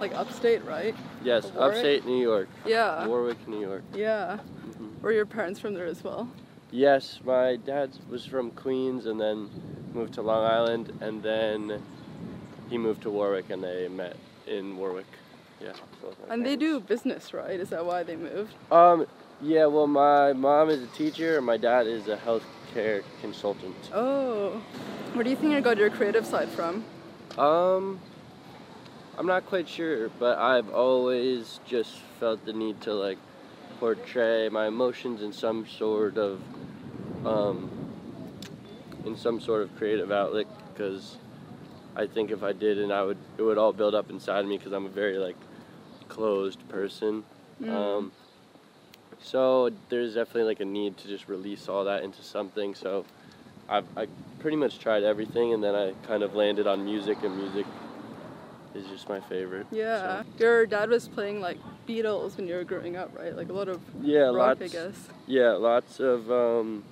like upstate, right? Yes, upstate New York. Yeah. Warwick, New York. Yeah. Mhm. Were your parents from there as well? Yes, my dad was from Queens and then moved to Long Island and then he moved to Warwick and they met in Warwick. Yeah. so And they do business, right? Is that why they moved? Um, yeah, well, my mom is a teacher and my dad is a healthcare consultant. Oh. Where do you think you got your creative side from? Um, I'm not quite sure, but I've always just felt the need to like portray my emotions in some sort of um, in some sort of creative outlet because I think if I did and I would it would all build up inside of me because I'm a very like closed person. Mm. Um, so there's definitely like a need to just release all that into something. So I've I pretty much tried everything, and then I kind of landed on music, and music is just my favorite. Yeah. So, Your dad was playing like Beatles when you were growing up, right? Like a lot of yeah, rock, lots. I guess. Yeah, lots of um,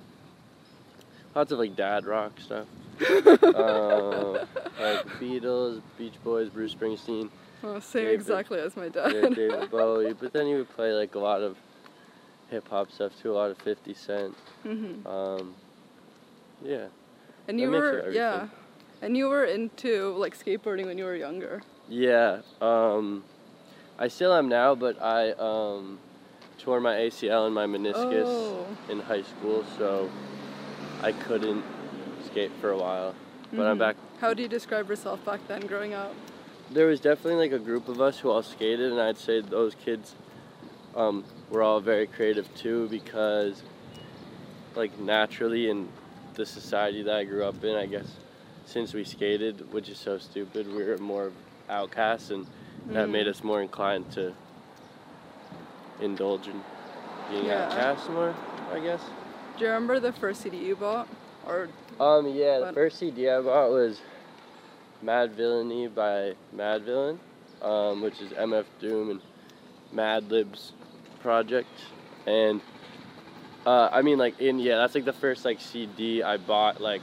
lots of like dad rock stuff. uh, like Beatles, Beach Boys, Bruce Springsteen, Oh, same David- exactly as my yeah, dad. David Bowie. But then he would play like a lot of hip hop stuff too, a lot of 50 Cent. hmm Um, yeah. And you were yeah. And you were into like skateboarding when you were younger. Yeah, um, I still am now, but I um, tore my ACL and my meniscus Oh. in high school, so I couldn't skate for a while. But I'm Mhm. back. How do you describe yourself back then growing up? There was definitely like a group of us who all skated, and I'd say those kids um, were all very creative too because, like, naturally in the society that I grew up in, I guess, since we skated, which is so stupid, we were more outcasts, and that Mm. made us more inclined to indulge in being Yeah. outcasts more, I guess. Do you remember the first CD you bought? Or Um, yeah, the first CD I bought was Madvillainy by Madvillain, um, which is MF Doom and Madlib's project. And uh, I mean, like, in yeah, that's like the first like CD I bought like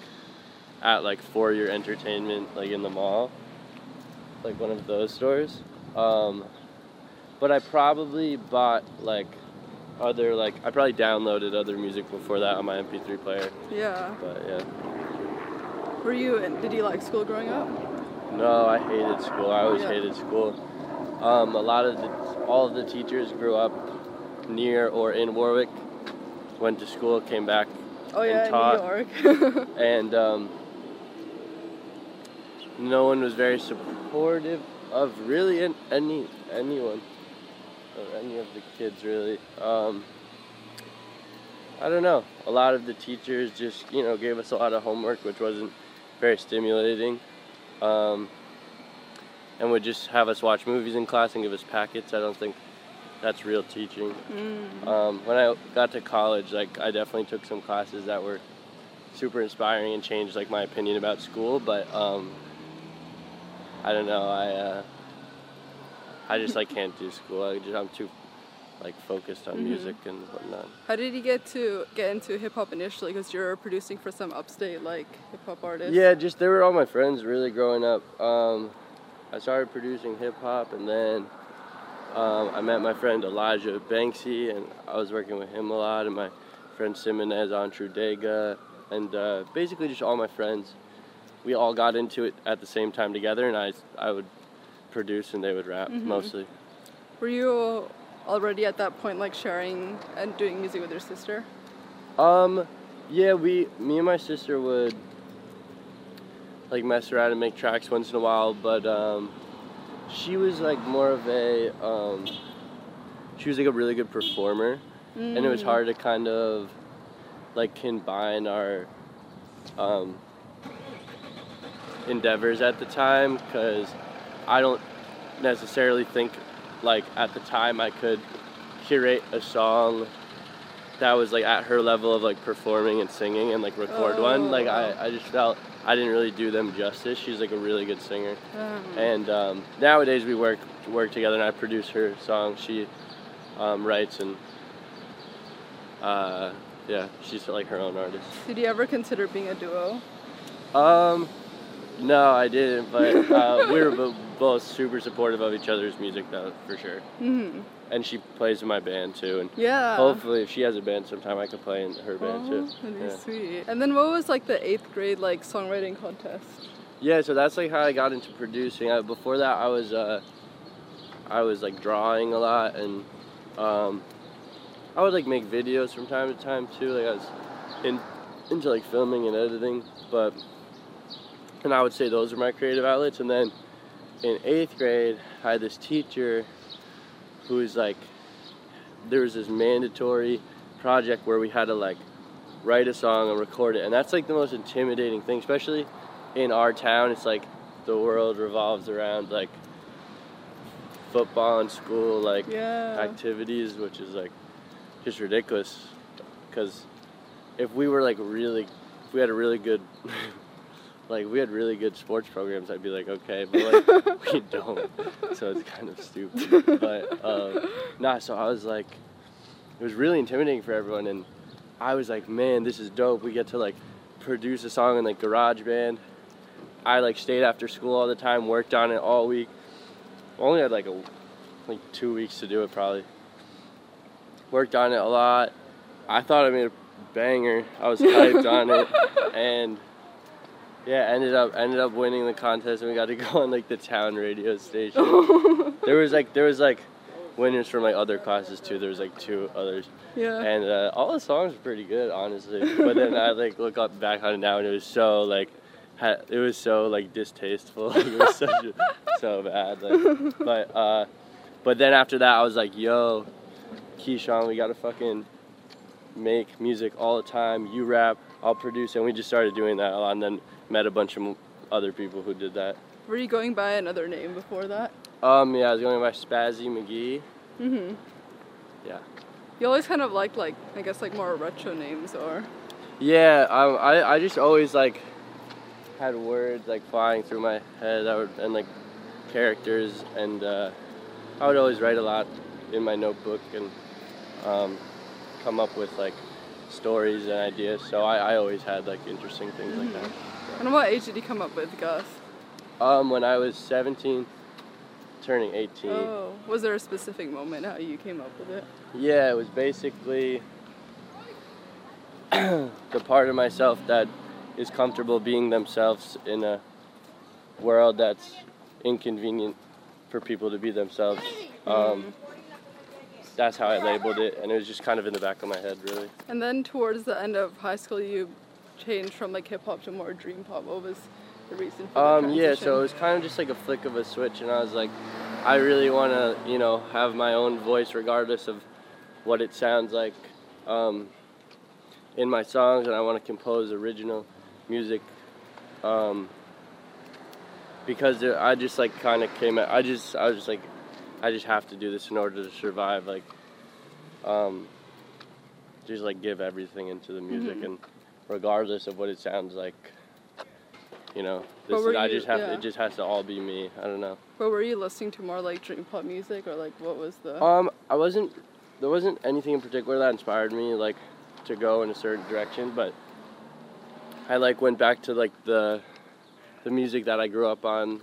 at like For Your Entertainment, like in the mall, like one of those stores. Um, but I probably bought like other like I probably downloaded other music before that on my MP3 player. yeah. But yeah. Were you in, did you like school growing up? No, I hated school. I always Yeah. hated school. Um, a lot of the, all of the teachers grew up near or in Warwick, went to school, came back, Oh yeah, in taught. New York. and um, no one was very supportive of really any anyone, or any of the kids really. Um, I don't know. A lot of the teachers just you know gave us a lot of homework, which wasn't very stimulating. Um, and would just have us watch movies in class and give us packets. I don't think that's real teaching. Mm. Um, when I got to college, like I definitely took some classes that were super inspiring and changed like my opinion about school. But um, I don't know. I uh, I just like can't do school. I just I'm too like focused on Mhm. music and whatnot. How did you get to get into hip hop initially? Because you're producing for some upstate like hip hop artists. Yeah, just they were all my friends really growing up. Um, I started producing hip hop and then um, I met my friend Elijah Banksy and I was working with him a lot and my friend Simonez Antrudega and uh, basically just all my friends. We all got into it at the same time together and I, I would produce and they would rap Mhm. mostly. Were you already at that point like sharing and doing music with your sister? Um, yeah, we, me and my sister would like mess around and make tracks once in a while, but um, she was like more of a, um, she was like a really good performer, and it was Mm. hard to kind of like combine our um, endeavors at the time because I don't necessarily think like at the time I could curate a song that was like at her level of like performing and singing and like record one. Like I, Oh. I just felt I didn't really do them justice. She's like a really good singer. Um, And um, nowadays we work work together, and I produce her songs. She um, writes and uh, yeah, she's like her own artist. did you ever consider being a duo? Um, no, I didn't, but uh, we were bo- both super supportive of each other's music, though, for sure. hmm And she plays in my band too, and Yeah. hopefully, if she has a band sometime, I could play in her band Oh, too. that'd be Yeah. sweet. And then what was like the eighth grade like songwriting contest? Yeah, so that's like how I got into producing. I, before that, I was uh, I was like drawing a lot, and um, I would like make videos from time to time too. Like I was in, into like filming and editing, but and I would say those are my creative outlets. And then in eighth grade, I had this teacher who was like, there was this mandatory project where we had to like write a song and record it, and that's like the most intimidating thing, especially in our town. It's like the world revolves around like football and school, like Yeah. activities, which is like just ridiculous. Because if we were like really, if we had a really good, like we had really good sports programs, I'd be like okay, but like we don't, so it's kind of stupid. But um, nah, so I was like, it was really intimidating for everyone, and I was like, man, this is dope. We get to like produce a song in like GarageBand. I like stayed after school all the time, worked on it all week. Only had like a like two weeks to do it probably. Worked on it a lot. I thought I made a banger. I was hyped on it, and yeah, ended up ended up winning the contest, and we got to go on like the town radio station. there was like there was like winners from like other classes too. There was like two others, yeah. and uh, all the songs were pretty good, honestly. But then I like look up back on it now, and it was so like, ha- it was so like distasteful. Like, it was such a, so bad. Like, but uh, but then after that, I was like, yo, Keyshawn, we gotta fucking make music all the time. You rap, I'll produce, and we just started doing that a lot, and then met a bunch of other people who did that. Were you going by another name before that? Um, yeah, I was going by Spazzy McGee. Mm-hmm. Yeah. You always kind of liked like I guess like more retro names or Yeah, um, I I just always like had words like flying through my head that would, and like characters and uh, I would always write a lot in my notebook and um, come up with like stories and ideas. So I, I always had like interesting things like that. And what age did you come up with Gus? Um, when I was 17, turning 18. Oh, was there a specific moment how you came up with it? Yeah, it was basically the part of myself that is comfortable being themselves in a world that's inconvenient for people to be themselves. Um, that's how I labeled it, and it was just kind of in the back of my head, really. And then towards the end of high school, you changed from like hip hop to more dream pop. What was the reason for Um, yeah, so it was kind of just like a flick of a switch, and I was like, I really want to, you know, have my own voice regardless of what it sounds like um, in my songs, and I want to compose original music um, because I just like kind of came. At, I just I was just like, I just have to do this in order to survive. Like, um, just like give everything into the music, Mhm. and regardless of what it sounds like, you know, this is, I you- just have yeah. it just has to all be me. I don't know. But were you listening to more like dream pop music or like what was the? Um, I wasn't. There wasn't anything in particular that inspired me like to go in a certain direction, but I like went back to like the the music that I grew up on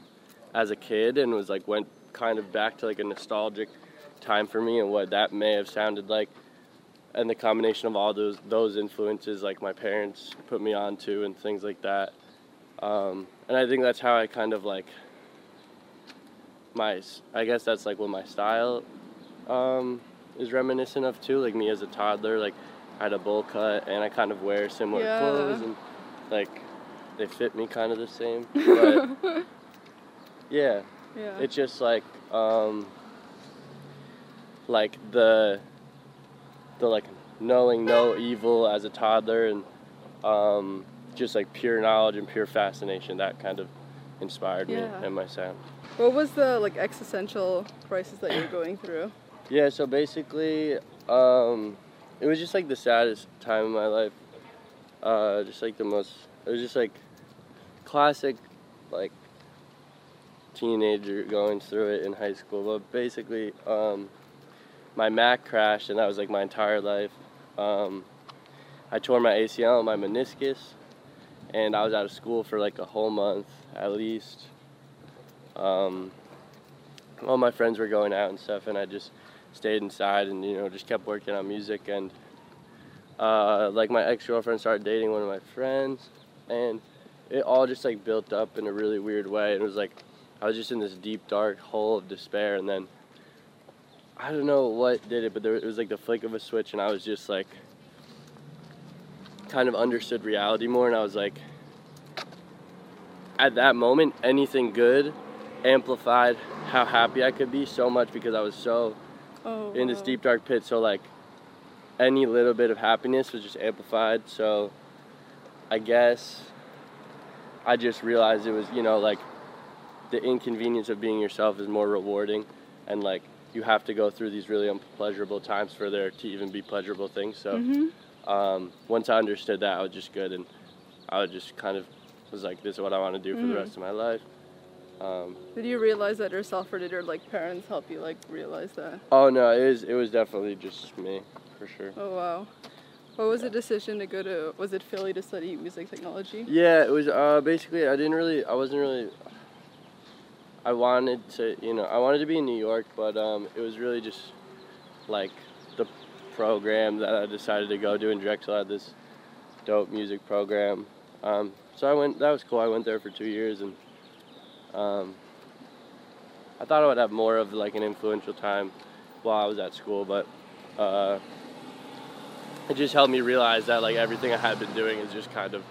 as a kid and was like went kind of back to like a nostalgic time for me and what that may have sounded like and the combination of all those those influences like my parents put me on to and things like that um, and I think that's how I kind of like my i guess that's like what my style um, is reminiscent of too. Like me as a toddler, like I had a bowl cut and I kind of wear similar Yeah. clothes and like they fit me kind of the same. But yeah, yeah. it's just like um, like the the like knowing no evil as a toddler and um, just like pure knowledge and pure fascination that kind of inspired Yeah. me and my sound. What was the like existential crisis that you were going through? Yeah, so basically, um, it was just like the saddest time of my life. Uh, just like the most, it was just like classic, like teenager going through it in high school. But basically, um, my Mac crashed, and that was like my entire life. Um, I tore my ACL and my meniscus, and I was out of school for like a whole month at least. Um, all my friends were going out and stuff, and I just stayed inside and you know just kept working on music. And uh, like my ex girlfriend started dating one of my friends, and it all just like built up in a really weird way. And it was like I was just in this deep dark hole of despair, and then I don't know what did it, but there, it was like the flick of a switch, and I was just like kind of understood reality more, and I was like, at that moment, anything good amplified how happy I could be so much because I was so Oh, in this wow. deep dark pit. So like, any little bit of happiness was just amplified. So, I guess I just realized it was you know like the inconvenience of being yourself is more rewarding, and like you have to go through these really unpleasurable times for there to even be pleasurable things. So Mhm. um, once I understood that, I was just good, and I was just kind of was like, this is what I want to do for Mhm. the rest of my life. Um, Did you realize that yourself, or did your like parents help you like realize that? oh no, it was it was definitely just me for sure. Oh wow. What was the decision to go to? Was it Philly to study music technology? Yeah, it was uh, basically I didn't really I wasn't really I wanted to you know I wanted to be in New York, but um, it was really just like the program that I decided to go to in Drexel had this dope music program. Um, so I went. That was cool. I went there for two years, and um, I thought I would have more of like an influential time while I was at school, but uh, it just helped me realize that like everything I had been doing is just kind of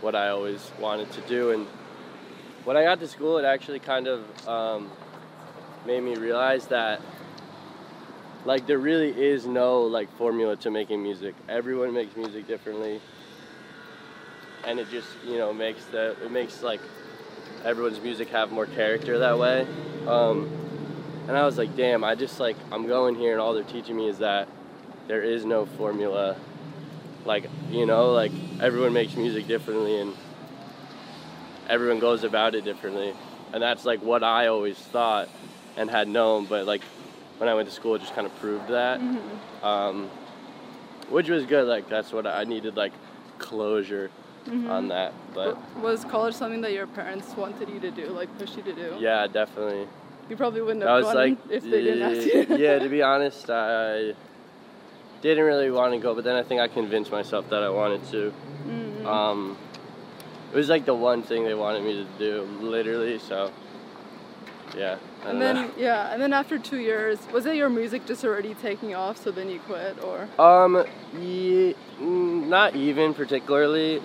what I always wanted to do. And when I got to school, it actually kind of um, made me realize that like there really is no like formula to making music. Everyone makes music differently, and it just you know makes the it makes like everyone's music have more character that way. Um, and I was like, damn, I just like I'm going here, and all they're teaching me is that there is no formula. Like you know, like everyone makes music differently, and everyone goes about it differently, and that's like what I always thought and had known, but like when I went to school, it just kind of proved that, Mm-hmm. um, which was good. Like that's what I needed, like closure Mm-hmm. on that. But was college something that your parents wanted you to do, like push you to do? yeah, definitely. You probably wouldn't I have was gone like, if they didn't ask you. yeah, to be honest, I didn't really want to go, but then I think I convinced myself that I wanted to. Mhm. Um, was like the one thing they wanted me to do, literally. So, yeah. And then yeah, and then after two years, was it your music just already taking off, so then you quit, or? Um, ye- mm, not even particularly.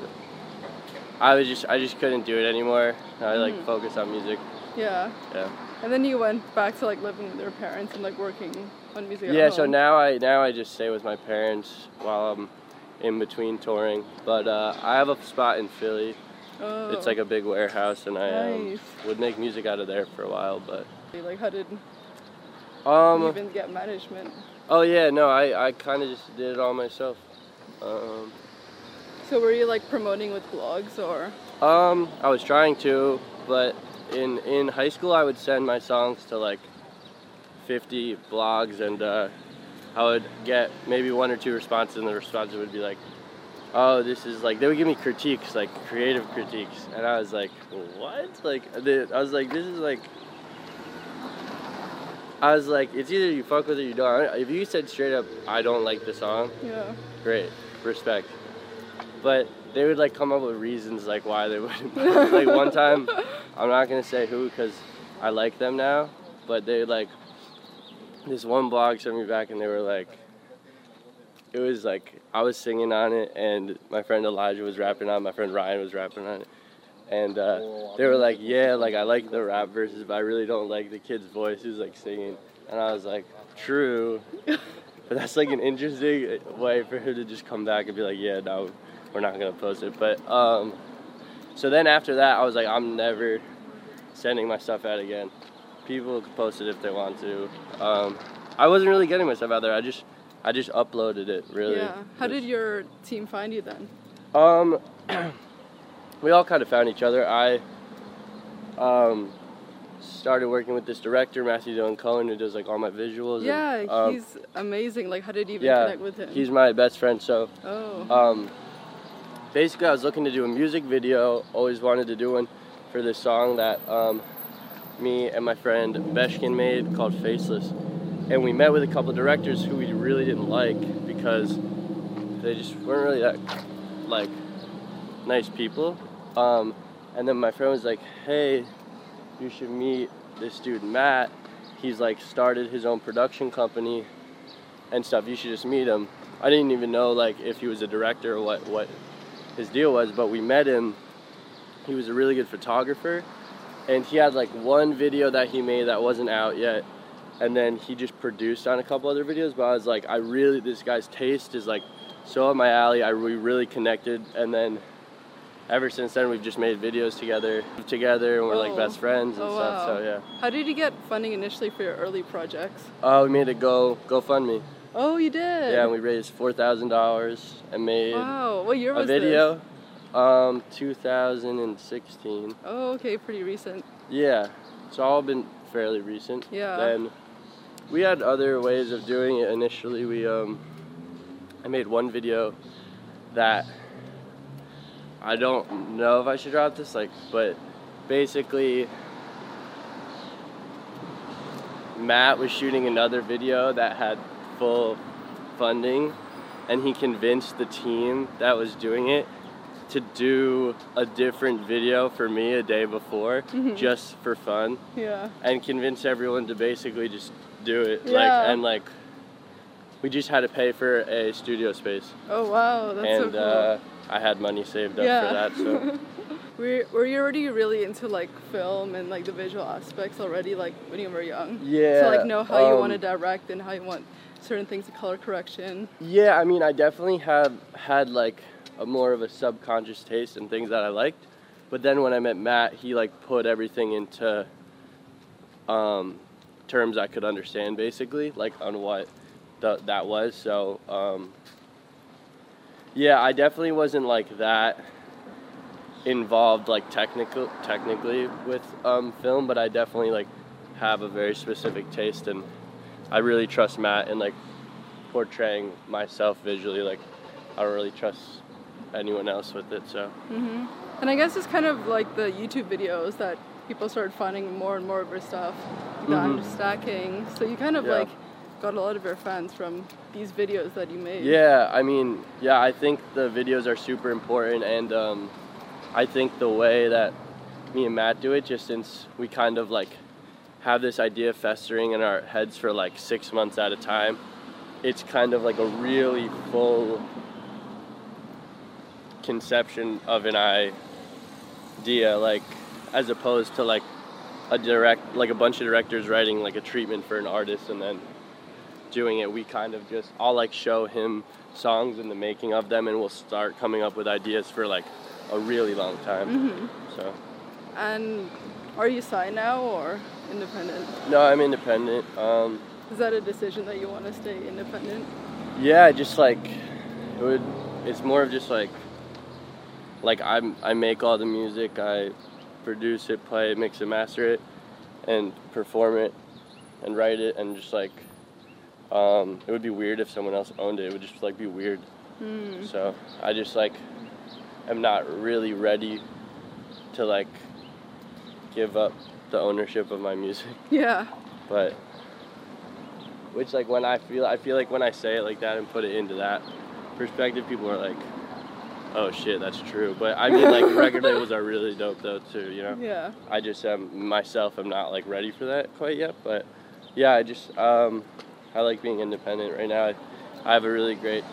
I was just, I just couldn't do it anymore. I like Mhm. focus on music. Yeah. Yeah. And then you went back to like living with your parents and like working on music. Yeah. So now I, now I just stay with my parents while I'm in between touring. But uh, I have a spot in Philly. Oh. It's like a big warehouse, and I um, would make music out of there for a while. But Like, how did you um, even get management? oh yeah, no, I, I kind of just did it all myself. Um, So were you like promoting with blogs or? um, I was trying to, but in in high school, I would send my songs to like 50 blogs, and uh, I would get maybe one or two responses, and the responses would be like, "Oh, this is like," they would give me critiques, like creative critiques, and I was like, "What?" Like, the- I was like, "This is like." I was like, it's either you fuck with it or you don't. If you said straight up, I don't like the song, Yeah. great, respect. But they would like come up with reasons like why they wouldn't. like one time, I'm not gonna say who because I like them now, but they like this one blog sent me back and they were like, it was like I was singing on it and my friend Elijah was rapping on, it, my friend Ryan was rapping on it. And uh, they were like, yeah, like I like the rap verses, but I really don't like the kid's voice who's like singing. And I was like, true. But that's like an interesting way for him to just come back and be like, yeah, no, we're not gonna post it. But um, so then after that, I was like, I'm never sending my stuff out again. People can post it if they want to. Um, I wasn't really getting myself out there. I just I just uploaded it really. Yeah. How did your team find you then? Um, we all kind of found each other. I um started working with this director Matthew Dillon Cohen who does like all my visuals. Yeah, and, um, he's amazing. Like, how did you even yeah, connect with him? he's my best friend. So oh. um, basically, I was looking to do a music video. Always wanted to do one for this song that um, me and my friend Beshkin made called Faceless. And we met with a couple of directors who we really didn't like because they just weren't really that like nice people. Um, and then my friend was like, "Hey, you should meet this dude Matt. He's like started his own production company and stuff. You should just meet him." I didn't even know like if he was a director or what what his deal was, but we met him. He was a really good photographer, and he had like one video that he made that wasn't out yet, and then he just produced on a couple other videos. But I was like, I really this guy's taste is like so up my alley. I we really connected, and then ever since then we've just made videos together, together, and we're like Oh. best friends and Oh, stuff. wow. So yeah. How did you get funding initially for your early projects? Oh, we made a go GoFundMe. Oh, you did. Yeah, and we raised four thousand dollars and made Wow. What year a video. this? Um, 2016. Oh, okay, pretty recent. Yeah, it's all been fairly recent. Yeah. Then we had other ways of doing it. Initially, we um, I made one video that I don't know if I should drop this, like, but basically. Matt was shooting another video that had full funding, and he convinced the team that was doing it to do a different video for me a day before, Mhm. just for fun, Yeah. and convince everyone to basically just do it. Yeah. Like and like, we just had to pay for a studio space, Oh wow, that's and so cool. uh, I had money saved up yeah. for that. So were, were you already really into like film and like the visual aspects already, like when you were young? yeah. To like know how you want to um, direct and how you want certain things to color correction. Yeah, I mean, I definitely have had like a more of a subconscious taste in things that I liked, but then when I met Matt, he like put everything into um, terms I could understand, basically, like on what th- that was. So um, yeah, I definitely wasn't like that involved like technical technically with um, film, but I definitely like have a very specific taste and I really trust Matt in like portraying myself visually. Like I don't really trust anyone else with it. So hmm And I guess it's kind of like the YouTube videos that people started finding more and more of her stuff, the Mhm. Stacking. So you kind of Yeah. like got a lot of your fans from these videos that you made. yeah, I mean, yeah, I think the videos are super important, and um, I think the way that me and Matt do it, just since we kind of like have this idea festering in our heads for like six months at a time, it's kind of like a really full conception of an idea, like as opposed to like a direct, like a bunch of directors writing like a treatment for an artist and then doing it. We kind of just, I'll like show him songs and the making of them, and we'll start coming up with ideas for like a really long time. hmm So, And are you signed now or independent? no, I'm independent. Um, Is that a decision that you want to stay independent? Yeah, just like it would. It's more of just like like I'm I make all the music, I produce it, play it, mix it, master it, and perform it, and write it, and just like um, it would be weird if someone else owned it. It would just like be weird. Hmm. So I just like am not really ready to like give up the ownership of my music Yeah. but which like when I feel I feel like when I say it like that and put it into that perspective, people are like, "Oh shit, that's true." But I mean, like record labels are really dope though too. You know, Yeah. I just am myself. I'm not like ready for that quite yet, but yeah, I just um, I like being independent right now. I, I have a really great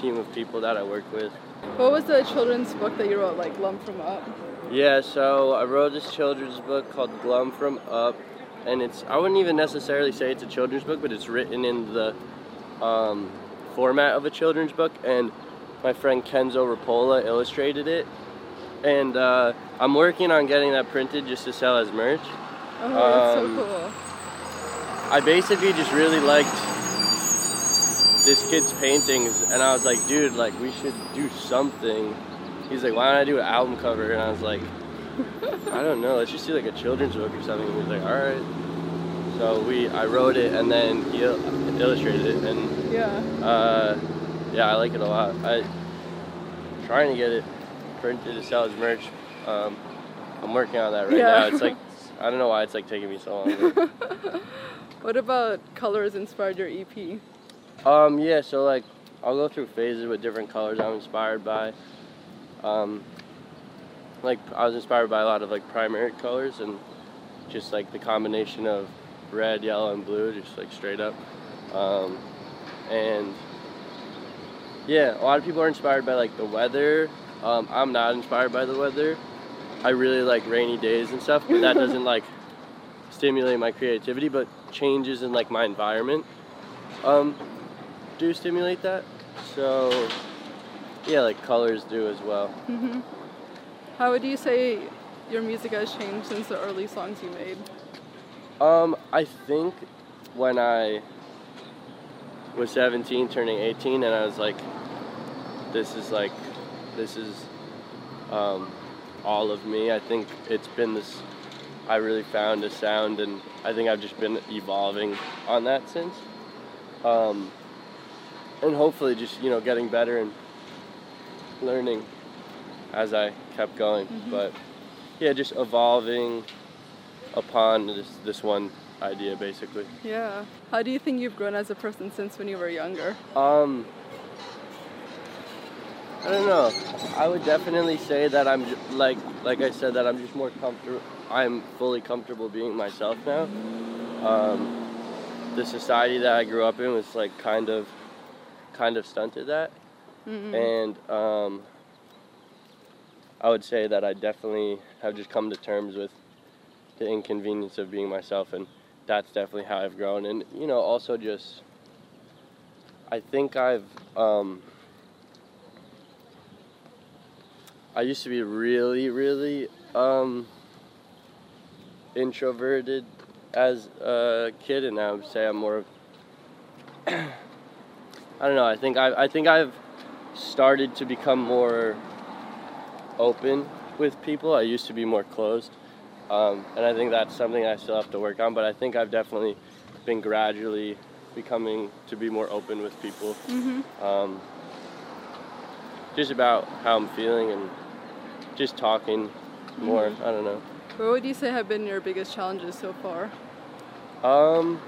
team of people that I work with. What was the children's book that you wrote, like Glum from Up? Yeah, so I wrote this children's book called Glum from Up, and it's I wouldn't even necessarily say it's a children's book, but it's written in the um, format of a children's book, and my friend Kenzo Rapola illustrated it, and uh, I'm working on getting that printed just to sell as merch. Oh, that's Um, so cool. I basically just really liked this kid's paintings, and I was like, dude, like we should do something. He's like, why don't I do an album cover? And I was like, I don't know, let's just do like a children's book or something. And he was like, all right. So we, I wrote it, and then he il- illustrated it, and Yeah. uh, yeah, I like it a lot. I am trying to get it printed to sell as merch. Um, I'm working on that right Yeah. now. It's like I don't know why it's like taking me so long. What about colors inspired your EP? Um, yeah, so like I'll go through phases with different colors I'm inspired by. Um, like I was inspired by a lot of like primary colors and just like the combination of red, yellow, and blue, just like straight up. Um, and yeah, a lot of people are inspired by like the weather. Um, I'm not inspired by the weather. I really like rainy days and stuff, but that doesn't like stimulate my creativity. But changes in like my environment um, do stimulate that. So yeah, like colors do as well. hmm How would you say your music has changed since the early songs you made? Um, I think when I was 17, turning 18, and I was like, this is like, this is um, all of me. I think it's been this, I really found a sound, and I think I've just been evolving on that since. Um, and hopefully just, you know, getting better and learning as I kept going. But yeah, just evolving upon this this one idea basically. Yeah. How do you think you've grown as a person since when you were younger? Um I don't know. I would definitely say that I'm ju- like like I said that I'm just more comfortable I'm fully comfortable being myself now. Um the society that I grew up in was like kind of kind of stunted that. Mm-hmm. And um I would say that I definitely have just come to terms with the inconvenience of being myself and that's definitely how I've grown. And you know also just I think I've um I used to be really really um introverted as a kid and now I would say I'm more of I don't know I think I I think I've started to become more open with people. I used to be more closed um, and I think that's something I still have to work on. But I think I've definitely been gradually becoming to be more open with people, Mm-hmm. um, just about how I'm feeling and just talking more. I don't know. What would you say have been your biggest challenges so far? Um,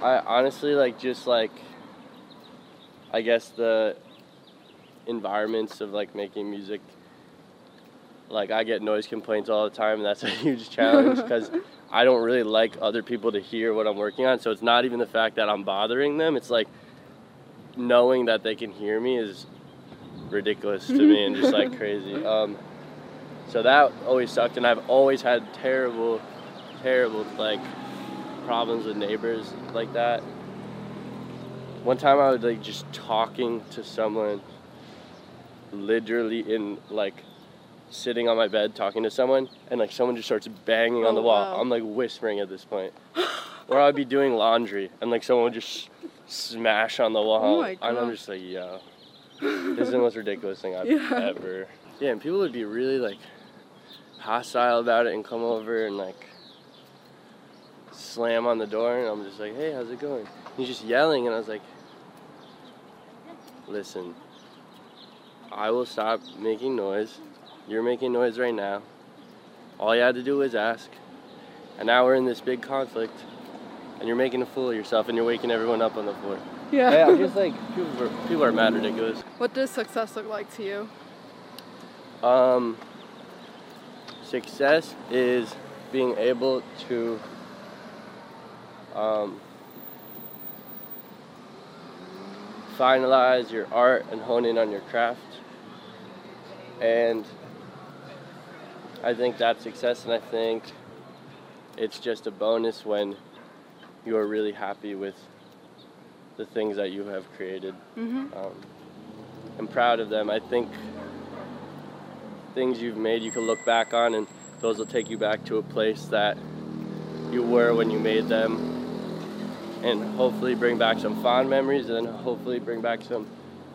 I honestly like just like I guess the environments of like making music. Like I get noise complaints all the time, and that's a huge challenge because I don't really like other people to hear what I'm working on. So it's not even the fact that I'm bothering them. It's like knowing that they can hear me is ridiculous to me and just like crazy. Um, so that always sucked, and I've always had terrible, terrible like problems with neighbors like that. One time I was like just talking to someone, literally in like sitting on my bed talking to someone, and like someone just starts banging on Oh, the wall. wow. I'm like whispering at this point, or I'd be doing laundry, and like someone would just smash on the wall, Oh and I'm just like, yo, this is the most ridiculous thing I've Yeah. ever. Yeah, and people would be really like hostile about it and come over and like slam on the door, and I'm just like, hey, how's it going? He's just yelling, and I was like, listen, I will stop making noise. You're making noise right now. All you had to do was ask. And now we're in this big conflict, and you're making a fool of yourself, and you're waking everyone up on the floor. Yeah. Yeah, I'm just like people are, people are mad ridiculous. what does success look like to you? Um, success is being able to um, finalize your art and hone in on your craft. And I think that's success, and I think it's just a bonus when you are really happy with the things that you have created. Mm-hmm. Um, I'm proud of them. I think things you've made you can look back on, and those will take you back to a place that you were when you made them, and hopefully bring back some fond memories, and hopefully bring back some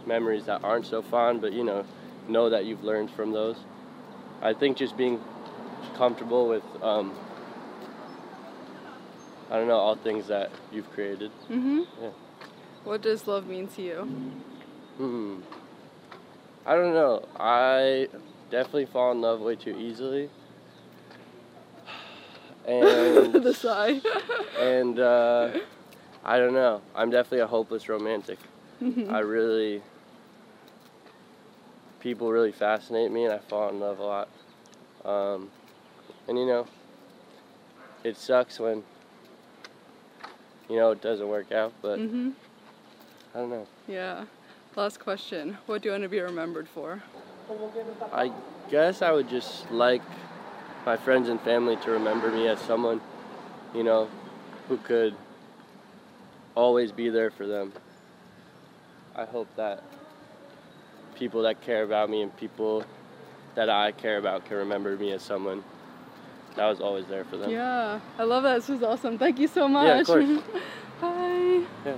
memories that aren't so fond, but you know, know that you've learned from those. I think just being comfortable with, um, I don't know, all things that you've created. Mm-hmm. Yeah. What does love mean to you? Hmm. I don't know. I definitely fall in love way too easily. And the sigh. and uh, I don't know. I'm definitely a hopeless romantic. Mhm. I really people really fascinate me, and I fall in love a lot. Um, and you know, it sucks when you know it doesn't work out, but Mhm. I don't know. Yeah. Last question. What do you want to be remembered for? I guess I would just like my friends and family to remember me as someone, you know, who could always be there for them. I hope that people that care about me and people that I care about can remember me as someone that was always there for them. Yeah. I love that. This was awesome. Thank you so much. Yeah, of course. Bye. Yeah.